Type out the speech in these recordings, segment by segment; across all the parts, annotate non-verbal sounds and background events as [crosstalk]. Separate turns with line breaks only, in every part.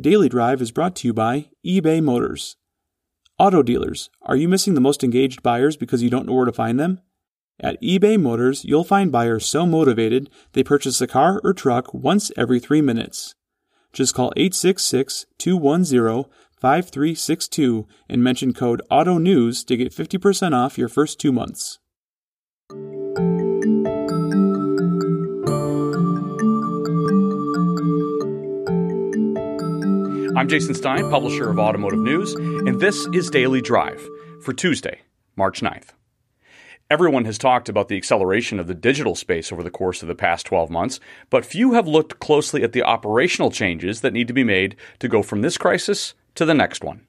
Daily Drive is brought to you by eBay Motors. Auto dealers, are you missing the most engaged buyers because you don't know where to find them? At eBay Motors, you'll find buyers so motivated they purchase a car or truck once every three minutes. Just call 866 210 5362 and mention code AUTO NEWS to get 50% off your first two months.
I'm Jason Stein, publisher of Automotive News, and this is Daily Drive for Tuesday, March 9th. Everyone has talked about the acceleration of the digital space over the course of the past 12 months, but few have looked closely at the operational changes that need to be made to go from this crisis to the next one.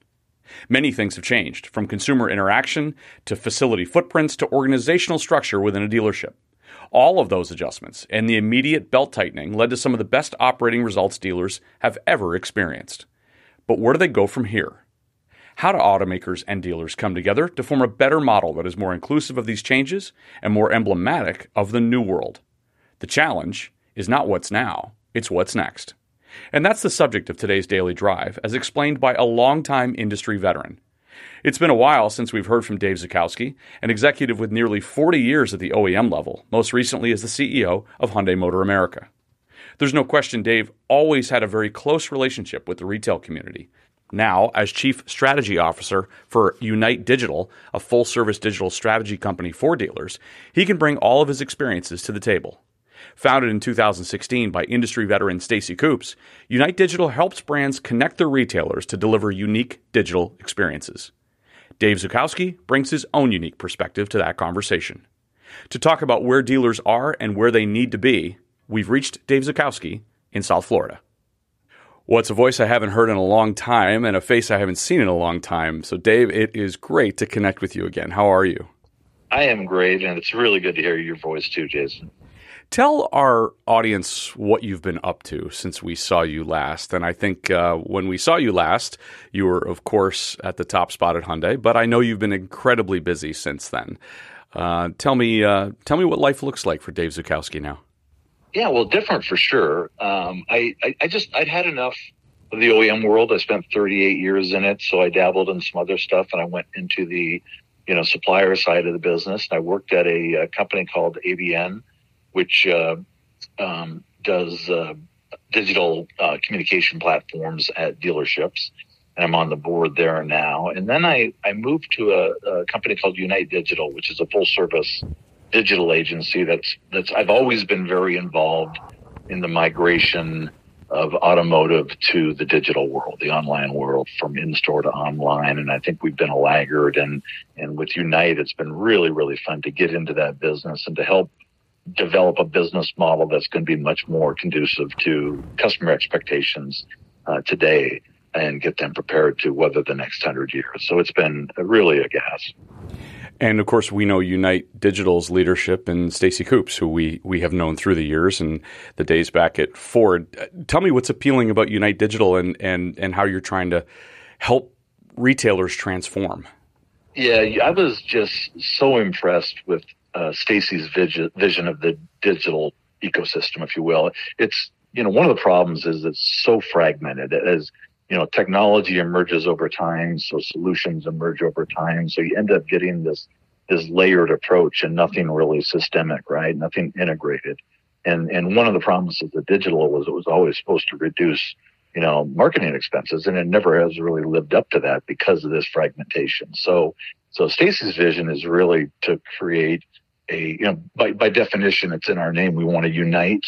Many things have changed, from consumer interaction to facility footprints to organizational structure within a dealership. All of those adjustments and the immediate belt tightening led to some of the best operating results dealers have ever experienced. But where do they go from here? How do automakers and dealers come together to form a better model that is more inclusive of these changes and more emblematic of the new world? The challenge is not what's now, it's what's next. And that's the subject of today's Daily Drive, as explained by a longtime industry veteran. It's been a while since we've heard from Dave Zuchowski, an executive with nearly 40 years at the OEM level, most recently as the CEO of Hyundai Motor America. There's no question Dave always had a very close relationship with the retail community. Now, as Chief Strategy Officer for Unite Digital, a full service digital strategy company for dealers, he can bring all of his experiences to the table. Founded in 2016 by industry veteran Stacy Coops, Unite Digital helps brands connect their retailers to deliver unique digital experiences. Dave Zuchowski brings his own unique perspective to that conversation. To talk about where dealers are and where they need to be, we've reached Dave Zuchowski in South Florida. Well, it's a voice I haven't heard in a long time and a face I haven't seen in a long time. So, Dave, it is great to connect with you again. How are you?
I am great, and it's really good to hear your voice too, Jason.
Tell our audience what you've been up to since we saw you last. And I think uh, when we saw you last, you were, of course, at the top spot at Hyundai, but I know you've been incredibly busy since then. Uh, tell me, uh, tell me what life looks like for Dave Zuchowski now.
Yeah, well, different for sure. Um, I, I, I just I'd had enough of the OEM world. I spent 38 years in it, so I dabbled in some other stuff, and I went into the you know supplier side of the business. I worked at a, a company called ABN, which uh, um, does uh, digital uh, communication platforms at dealerships. And I'm on the board there now. And then I, I moved to a, a company called Unite Digital, which is a full service digital agency that's that's I've always been very involved in the migration of automotive to the digital world, the online world, from in-store to online. And I think we've been a laggard. And and with Unite, it's been really really fun to get into that business and to help develop a business model that's going to be much more conducive to customer expectations uh, today and get them prepared to weather the next hundred years. So it's been really a gas.
And of course, we know Unite Digital's leadership and Stacy Coops, who we we have known through the years and the days back at Ford. Tell me what's appealing about Unite Digital and and and how you're trying to help retailers transform.
Yeah, I was just so impressed with uh, Stacy's vision, vision of the digital ecosystem, if you will. It's you know one of the problems is it's so fragmented. As you know, technology emerges over time, so solutions emerge over time. So you end up getting this this layered approach and nothing really systemic, right? Nothing integrated. And and one of the promises of digital was it was always supposed to reduce, you know, marketing expenses, and it never has really lived up to that because of this fragmentation. So so Stacy's vision is really to create a you know by by definition it's in our name we want to unite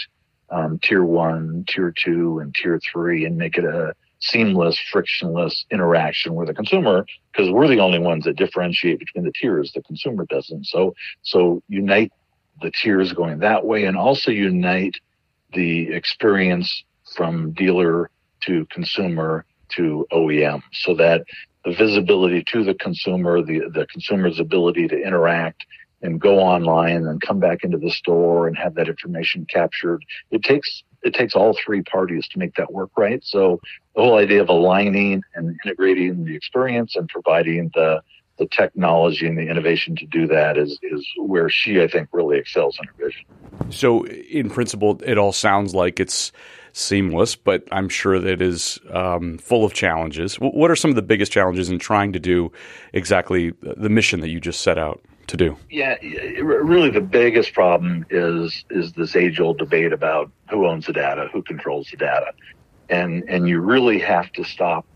um, tier one, tier two, and tier three, and make it a seamless, frictionless interaction with the consumer because we're the only ones that differentiate between the tiers. The consumer doesn't. So, so unite the tiers going that way and also unite the experience from dealer to consumer to OEM so that the visibility to the consumer, the, the consumer's ability to interact and go online and come back into the store and have that information captured. It takes it takes all three parties to make that work right. So the whole idea of aligning and integrating the experience and providing the the technology and the innovation to do that is is where she I think really excels in her vision.
So in principle it all sounds like it's seamless, but I'm sure that it is um, full of challenges. What are some of the biggest challenges in trying to do exactly the mission that you just set out to do?
Yeah, really, the biggest problem is is this age old debate about who owns the data, who controls the data, and and you really have to stop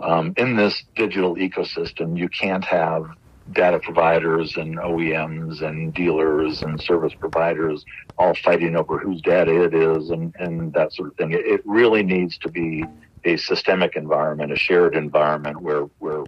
um, in this digital ecosystem. You can't have data providers and OEMs and dealers and service providers all fighting over whose data it is and, and that sort of thing. It, it really needs to be a systemic environment, a shared environment where, where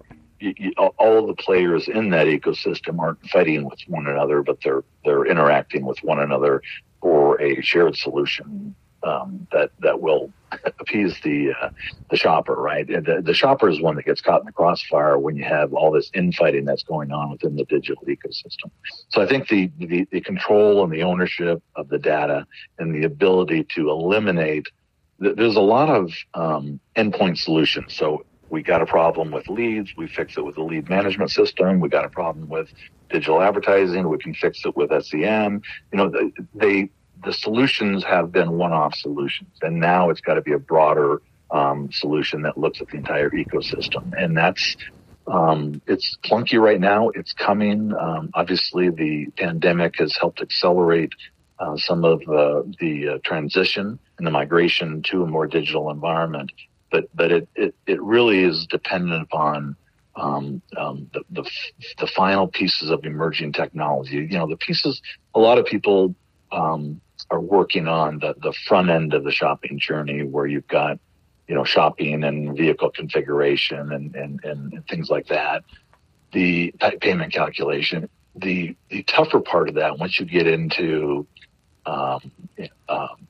all the players in that ecosystem aren't fighting with one another, but they're, they're interacting with one another for a shared solution um, that that will [laughs] appease the uh, the shopper, right? The, the shopper is one that gets caught in the crossfire when you have all this infighting that's going on within the digital ecosystem. So I think the, the, the control and the ownership of the data and the ability to eliminate there's a lot of um, endpoint solutions. So we got a problem with leads, we fix it with the lead management system. We got a problem with digital advertising, we can fix it with SEM. You know, they the solutions have been one-off solutions, and now it's got to be a broader um, solution that looks at the entire ecosystem, and that's um, it's clunky right now. It's coming. Um, obviously, the pandemic has helped accelerate uh, some of uh, the uh, transition and the migration to a more digital environment. But but it it, it really is dependent upon um, um, the, the, the final pieces of emerging technology. You know, the pieces. A lot of people um, are working on the, the front end of the shopping journey where you've got, you know, shopping and vehicle configuration and, and, and things like that. The payment calculation, the, the tougher part of that, once you get into, um, um,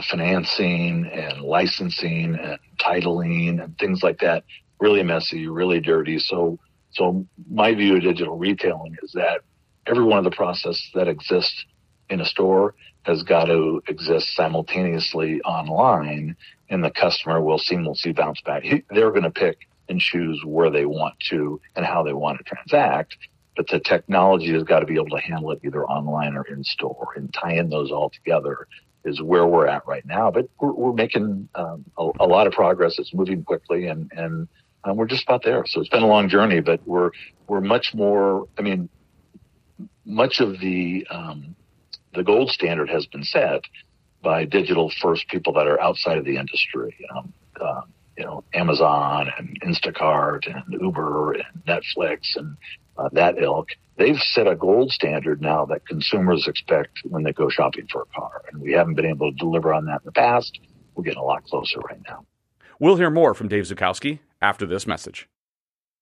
financing and licensing and titling and things like that, really messy, really dirty. So, so my view of digital retailing is that every one of the processes that exist in a store has got to exist simultaneously online and the customer will seamlessly bounce back. They're going to pick and choose where they want to and how they want to transact. But the technology has got to be able to handle it either online or in store and tie in those all together is where we're at right now. But we're, we're making um, a, a, lot of progress. It's moving quickly and, and um, we're just about there. So it's been a long journey, but we're, we're much more, I mean, much of the, um, the gold standard has been set by digital first people that are outside of the industry. Uh, you know, Amazon and Instacart and Uber and Netflix and uh, that ilk. They've set a gold standard now that consumers expect when they go shopping for a car. And we haven't been able to deliver on that in the past. We're getting a lot closer right now.
We'll hear more from Dave Zuchowski after this message.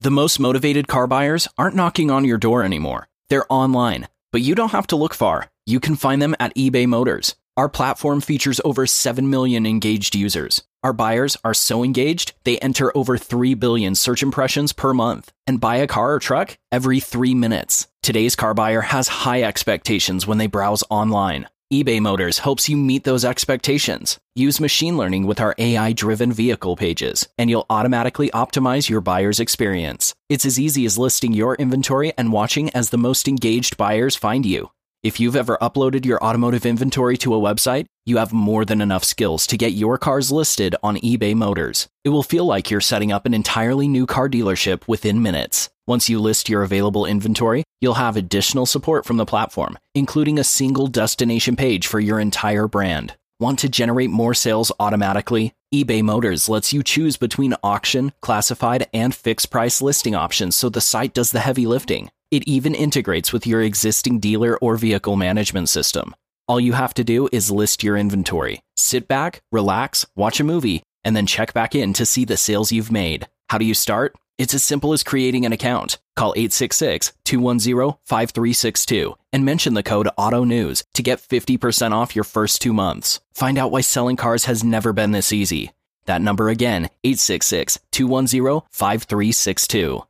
The most motivated car buyers aren't knocking on your door anymore. They're online, but you don't have to look far you can find them at eBay Motors. Our platform features over 7 million engaged users. Our buyers are so engaged, they enter over 3 billion search impressions per month and buy a car or truck every three minutes. Today's car buyer has high expectations when they browse online. eBay Motors helps you meet those expectations. Use machine learning with our AI driven vehicle pages, and you'll automatically optimize your buyer's experience. It's as easy as listing your inventory and watching as the most engaged buyers find you. If you've ever uploaded your automotive inventory to a website, you have more than enough skills to get your cars listed on eBay Motors. It will feel like you're setting up an entirely new car dealership within minutes. Once you list your available inventory, you'll have additional support from the platform, including a single destination page for your entire brand. Want to generate more sales automatically? eBay Motors lets you choose between auction, classified, and fixed price listing options so the site does the heavy lifting. It even integrates with your existing dealer or vehicle management system. All you have to do is list your inventory, sit back, relax, watch a movie, and then check back in to see the sales you've made. How do you start? It's as simple as creating an account. Call 866 210 5362 and mention the code AUTONEWS to get 50% off your first two months. Find out why selling cars has never been this easy. That number again, 866 210 5362.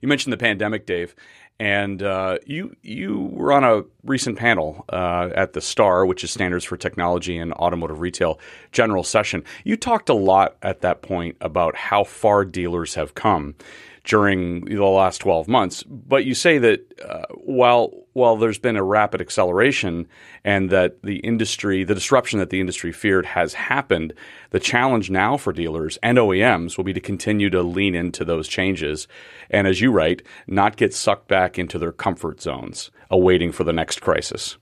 You mentioned the pandemic, Dave, and uh, you you were on a recent panel uh, at the STAR, which is Standards for Technology and Automotive Retail General Session. You talked a lot at that point about how far dealers have come during the last 12 months. But you say that uh, while while there's been a rapid acceleration and that the industry, the disruption that the industry feared has happened, the challenge now for dealers and OEMs will be to continue to lean into those changes. And as you write, not get sucked back into their comfort zones, awaiting for the next crisis.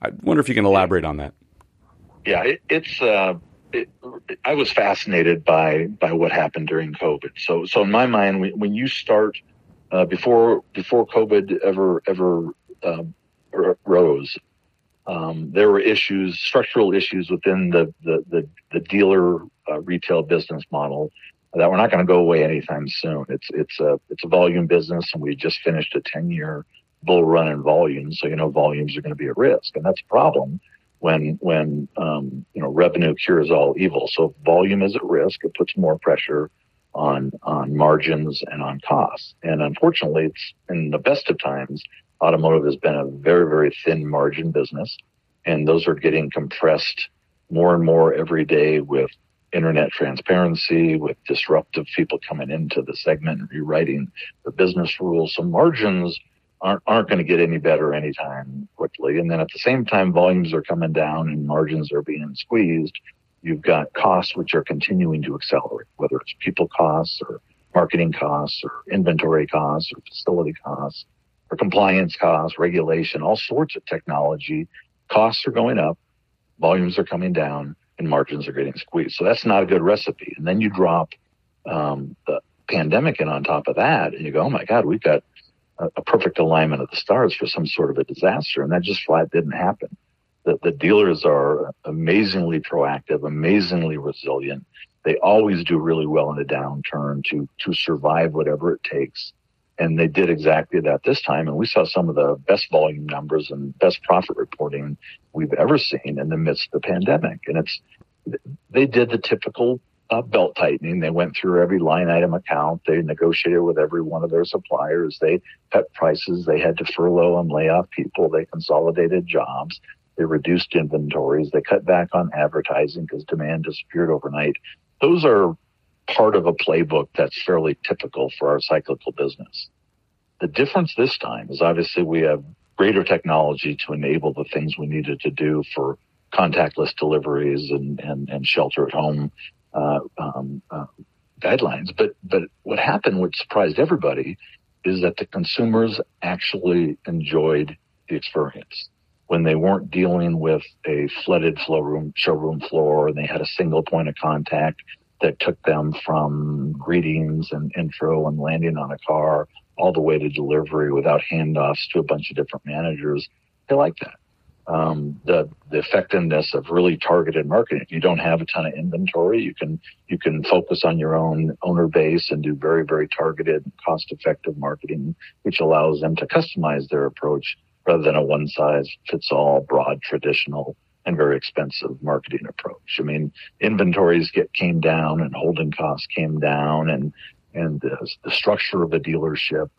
I wonder if you can elaborate on that.
Yeah, it, it's. Uh, I was fascinated by by what happened during COVID. So, so in my mind, when, when you start uh, before before COVID ever ever um, rose, um, there were issues, structural issues within the the the, the dealer uh, retail business model that we're not going to go away anytime soon. It's it's a it's a volume business, and we just finished a ten year bull run in volume, so you know volumes are going to be at risk, and that's a problem when when um, you know revenue cures all evil. So volume is at risk, it puts more pressure on on margins and on costs. And unfortunately, it's in the best of times, automotive has been a very, very thin margin business. And those are getting compressed more and more every day with internet transparency, with disruptive people coming into the segment and rewriting the business rules. So margins aren't, aren't going to get any better anytime quickly. And then at the same time, volumes are coming down and margins are being squeezed. You've got costs which are continuing to accelerate, whether it's people costs or marketing costs or inventory costs or facility costs or compliance costs, regulation, all sorts of technology. Costs are going up, volumes are coming down, and margins are getting squeezed. So that's not a good recipe. And then you drop um, the pandemic in on top of that, and you go, oh my God, we've got a, a perfect alignment of the stars for some sort of a disaster. And that just flat didn't happen. The, the dealers are amazingly proactive, amazingly resilient. They always do really well in a downturn to, to survive whatever it takes and they did exactly that this time. And we saw some of the best volume numbers and best profit reporting we've ever seen in the midst of the pandemic. And it's, they did the typical uh, belt tightening. They went through every line item account. They negotiated with every one of their suppliers. They cut prices. They had to furlough and lay off people. They consolidated jobs. They reduced inventories. They cut back on advertising because demand disappeared overnight. Those are part of a playbook that's fairly typical for our cyclical business. The difference this time is obviously we have greater technology to enable the things we needed to do for contactless deliveries and, and, and shelter at home uh, um, uh, guidelines. But but what happened, which surprised everybody, is that the consumers actually enjoyed the experience when they weren't dealing with a flooded flow room showroom floor and they had a single point of contact that took them from greetings and intro and landing on a car all the way to delivery without handoffs to a bunch of different managers. They like that. Um, the the effectiveness of really targeted marketing. If you don't have a ton of inventory, you can you can focus on your own owner base and do very very targeted, cost effective marketing, which allows them to customize their approach rather than a one size fits all broad traditional and very expensive marketing approach. I mean, inventories get came down and holding costs came down and and the, the structure of the dealership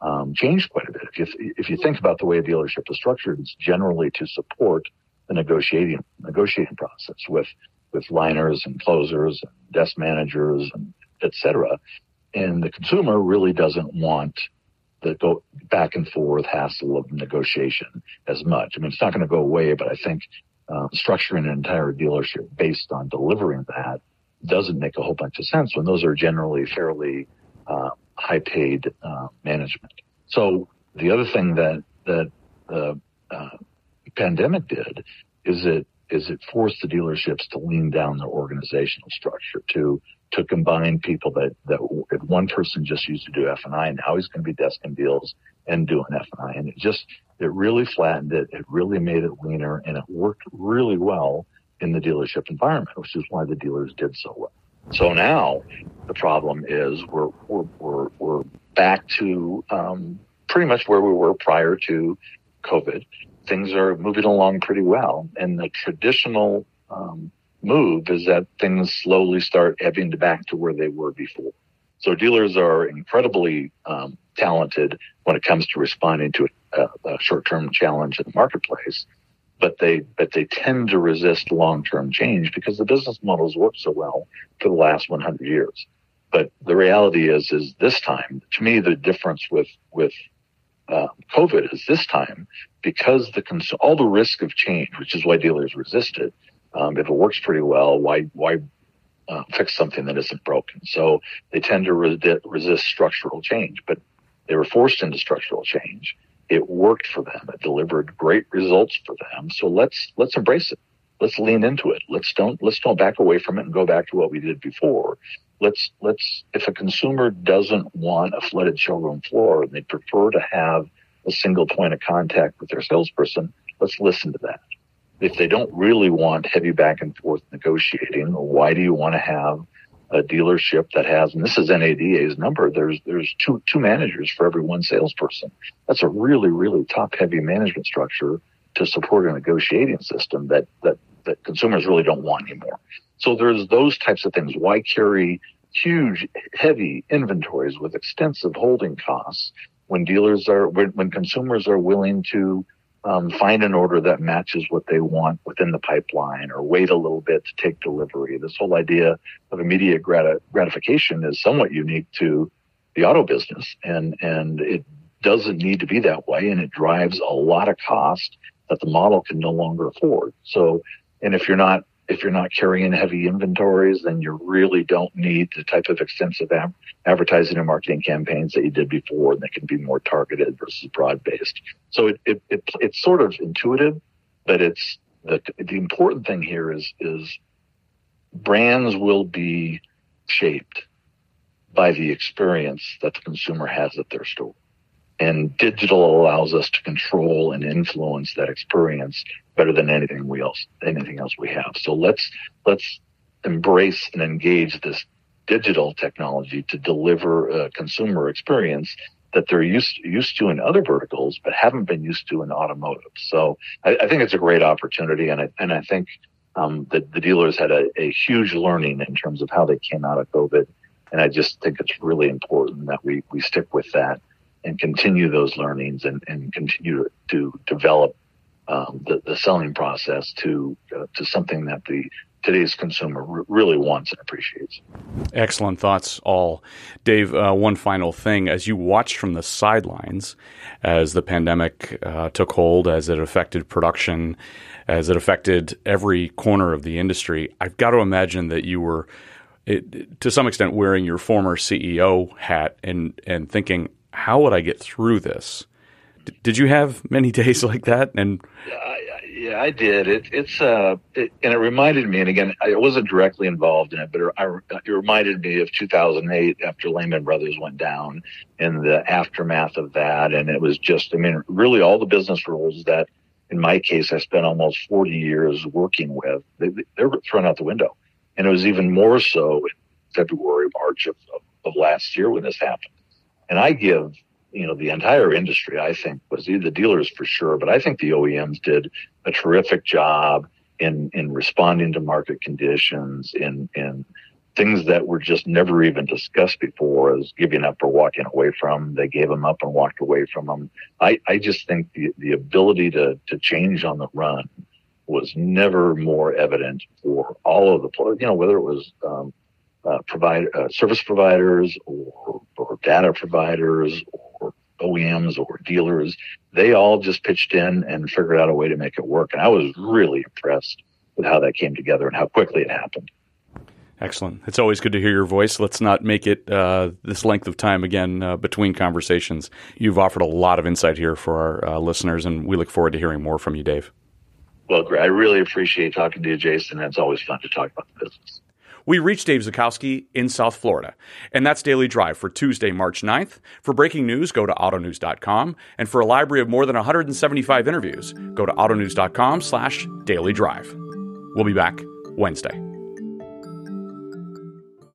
um, changed quite a bit. If you if you think about the way a dealership is structured, it's generally to support the negotiating negotiating process with with liners and closers and desk managers and et cetera. And the consumer really doesn't want the go back and forth hassle of negotiation as much. I mean, it's not going to go away, but I think uh, structuring an entire dealership based on delivering that doesn't make a whole bunch of sense when those are generally fairly uh, high paid uh, management. So the other thing that that the uh, pandemic did is it is it forced the dealerships to lean down their organizational structure to to combine people that that if one person just used to do F and I, now he's going to be desking deals and doing F and I, and it just it really flattened it. It really made it leaner, and it worked really well in the dealership environment, which is why the dealers did so well. So now the problem is we're we're we're, we're back to um, pretty much where we were prior to COVID. Things are moving along pretty well, and the traditional um, move is that things slowly start ebbing back to where they were before. So dealers are incredibly um, talented when it comes to responding to a, a short-term challenge in the marketplace, but they but they tend to resist long-term change because the business models work so well for the last 100 years. But the reality is, is this time, to me, the difference with with uh, COVID is this time because the cons- all the risk of change, which is why dealers resist it. Um, if it works pretty well, why why uh, fix something that isn't broken? So they tend to re- resist structural change, but they were forced into structural change. It worked for them. It delivered great results for them. So let's let's embrace it. Let's lean into it. Let's don't let's don't back away from it and go back to what we did before. Let's let's if a consumer doesn't want a flooded showroom floor and they prefer to have a single point of contact with their salesperson, let's listen to that. If they don't really want heavy back and forth negotiating, why do you want to have a dealership that has, and this is NADA's number, there's, there's two, two managers for every one salesperson. That's a really, really top heavy management structure to support a negotiating system that, that, that consumers really don't want anymore. So there's those types of things. Why carry huge, heavy inventories with extensive holding costs when dealers are, when, when consumers are willing to um, find an order that matches what they want within the pipeline or wait a little bit to take delivery. This whole idea of immediate grat- gratification is somewhat unique to the auto business and, and it doesn't need to be that way and it drives a lot of cost that the model can no longer afford. So, and if you're not if you're not carrying heavy inventories, then you really don't need the type of extensive advertising and marketing campaigns that you did before, and they can be more targeted versus broad based. So it, it, it, it's sort of intuitive, but it's the the important thing here is is brands will be shaped by the experience that the consumer has at their store. And digital allows us to control and influence that experience better than anything we else anything else we have. So let's let's embrace and engage this digital technology to deliver a consumer experience that they're used used to in other verticals, but haven't been used to in automotive. So I, I think it's a great opportunity, and I and I think um, the, the dealers had a, a huge learning in terms of how they came out of COVID, and I just think it's really important that we we stick with that and continue those learnings and, and continue to develop um, the, the selling process to uh, to something that the today's consumer r- really wants and appreciates.
Excellent thoughts, all. Dave, uh, one final thing. As you watched from the sidelines as the pandemic uh, took hold, as it affected production, as it affected every corner of the industry, I've got to imagine that you were, it, to some extent, wearing your former CEO hat and, and thinking, how would I get through this? D- did you have many [laughs] days like that? And
yeah, I did. It, it's uh, it, and it reminded me. And again, I wasn't directly involved in it, but it, it reminded me of 2008 after Lehman Brothers went down and the aftermath of that. And it was just, I mean, really all the business rules that, in my case, I spent almost 40 years working with. They, they were thrown out the window, and it was even more so in February, March of, of, of last year when this happened. And I give, you know, the entire industry, I think, was the dealers for sure, but I think the OEMs did a terrific job in in responding to market conditions, in in things that were just never even discussed before as giving up or walking away from. They gave them up and walked away from them. I, I just think the, the ability to, to change on the run was never more evident for all of the, you know, whether it was um, uh, provide uh, service providers or, or data providers or OEMs or dealers. They all just pitched in and figured out a way to make it work. And I was really impressed with how that came together and how quickly it happened.
Excellent. It's always good to hear your voice. Let's not make it uh, this length of time again uh, between conversations. You've offered a lot of insight here for our uh, listeners, and we look forward to hearing more from you, Dave.
Well, great. I really appreciate talking to you, Jason. It's always fun to talk about the business.
We reached Dave Zuchowski in South Florida. And that's Daily Drive for Tuesday, March 9th. For breaking news, go to autonews.com. And for a library of more than 175 interviews, go to autonews.com slash daily drive. We'll be back Wednesday.